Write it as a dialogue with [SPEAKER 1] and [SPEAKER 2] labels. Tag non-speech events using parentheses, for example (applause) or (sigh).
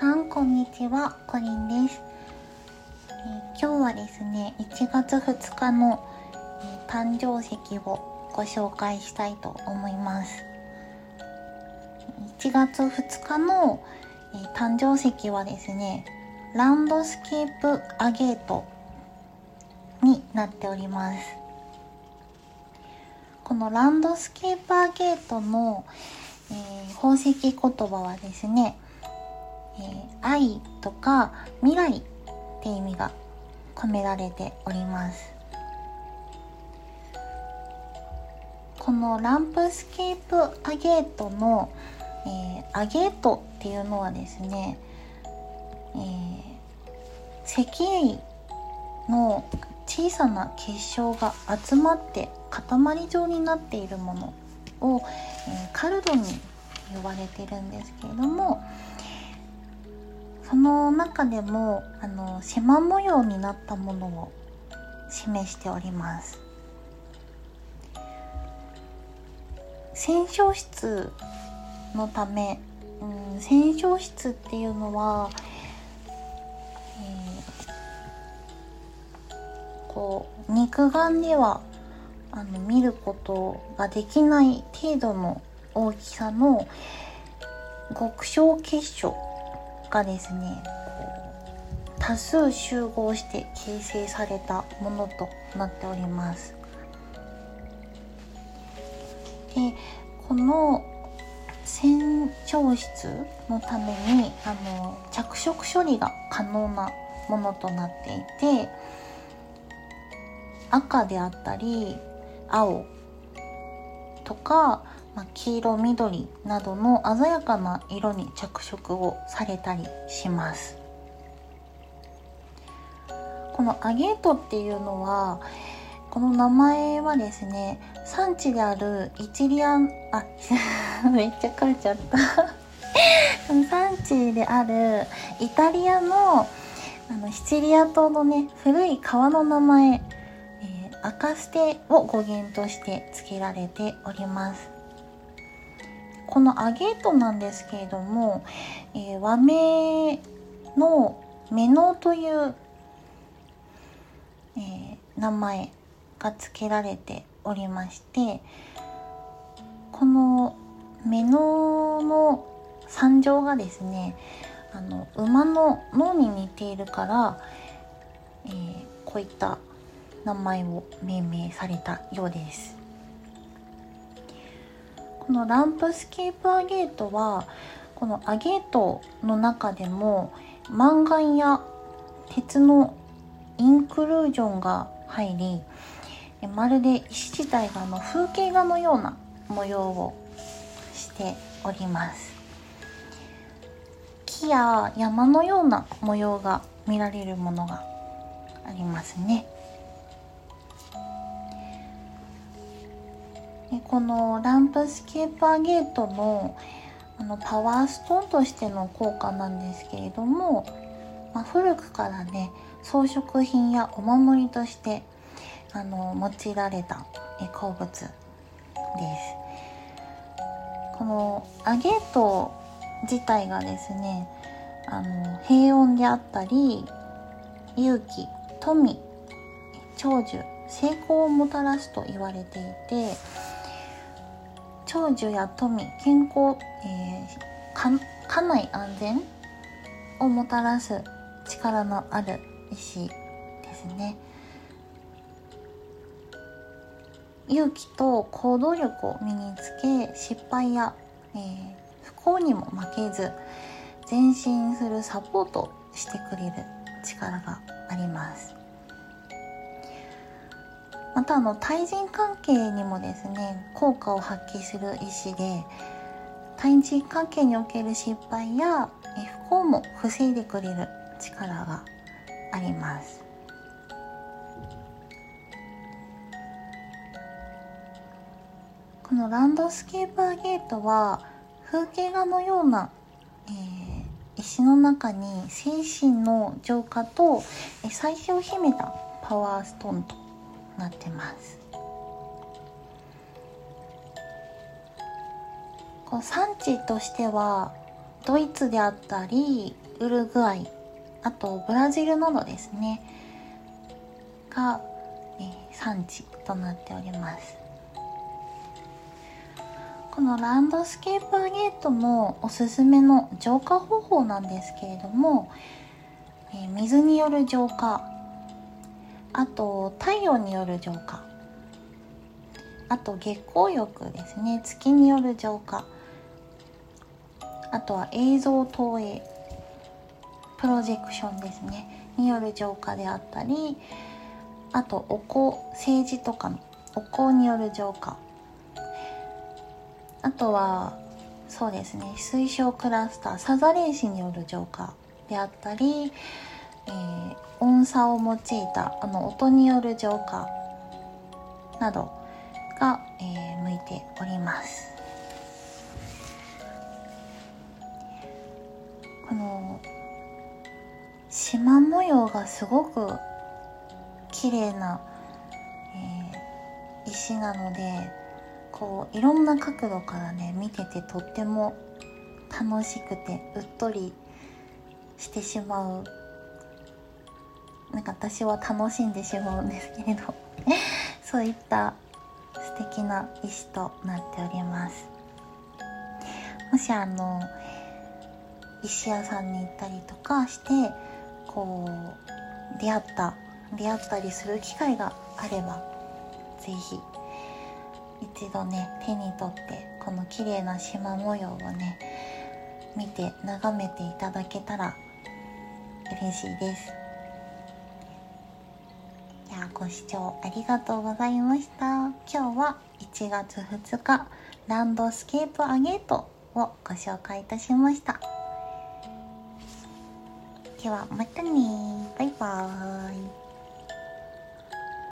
[SPEAKER 1] さんこんにちは。コリンです、えー、今日はですね1月2日の、えー、誕生石をご紹介したいと思います。1月2日の、えー、誕生石はですねランドスケープアゲートになっております。このランドスケープアゲートの、えー、宝石言葉はですね、えー、愛とか未来って意味が込められております。このランプスケープアゲートの、えー、アゲートっていうのはですね、えー、石英の小さな結晶が集まって塊状になっているものを、えー、カルドに呼ばれてるんですけれどもその中でもあの縞模様になったものを示しております。染色質のため、うん、染色質っていうのは、えー、こう肉眼ではあの見ることができない程度の大きさの極小結晶がですね多数集合して形成されたものとなっております。でこの洗浄質のためにあの着色処理が可能なものとなっていて赤であったり青とか、まあ、黄色緑などの鮮やかな色に着色をされたりします。このアゲートっていうのはこの名前はですね産地であるイチリアンあ (laughs) めっちゃ書いちゃった。産地であるイタリアのあのシチリア島のね古い川の名前え赤捨てを語源として付けられております。このアゲートなんですけれども、えー、和名のメノという、えー、名前が付けられておりましてこのメノの参上がですねあの馬の脳に似ているから、えー、こういった名前を命名されたようです。このランプスケープアゲートはこのアゲートの中でもマンガンや鉄のインクルージョンが入りまるで石自体がの風景画のような模様をしております。木や山のような模様が見られるものがありますね。でこのランプスケーパーゲートのあのパワーストーンとしての効果なんですけれども、まあ、古くからね装飾品やお守りとしてあの用いられた鉱物です。このアゲート自体がですねあの平穏であったり勇気富長寿成功をもたらすと言われていて長寿や富健康、えー、家内安全をもたらす力のある石ですね。勇気と行動力を身につけ失敗や、えー、不幸にも負けず前進するサポートしてくれる力があります。またあの対人関係にもですね効果を発揮する石で対人関係における失敗や不幸も防いでくれる力があります。このランドスケーパーゲートは風景画のような、えー、石の中に精神の浄化と最初を秘めたパワーストーンとなってます。こう産地としてはドイツであったりウルグアイあとブラジルなどですねが、えー、産地となっております。このランドスケープアゲートのおすすめの浄化方法なんですけれども、えー、水による浄化あと太陽による浄化。あと月光浴ですね。月による浄化。あとは映像投影。プロジェクションですね。による浄化であったりあとお香政治とかのお香による浄化。あとはそうですね。水晶クラスターサザレーシによる浄化であったり、えー、音差を用いたあの音による浄化などが、えー、向いております。この縞模様がすごく綺麗な、えー、石なのでこういろんな角度からね見ててとっても楽しくてうっとりしてしまうなんか私は楽しんでしまうんですけれど。(laughs) そういった素敵な石となっております。もしあの石屋さんに行ったりとかしてこう出会った出会ったりする機会があれば是非一度ね手に取ってこの綺麗な縞模様をね見て眺めていただけたら嬉しいです。ご視聴ありがとうございました。今日は1月2日ランドスケープアゲートをご紹介いたしました。ではまたねバイバーイ。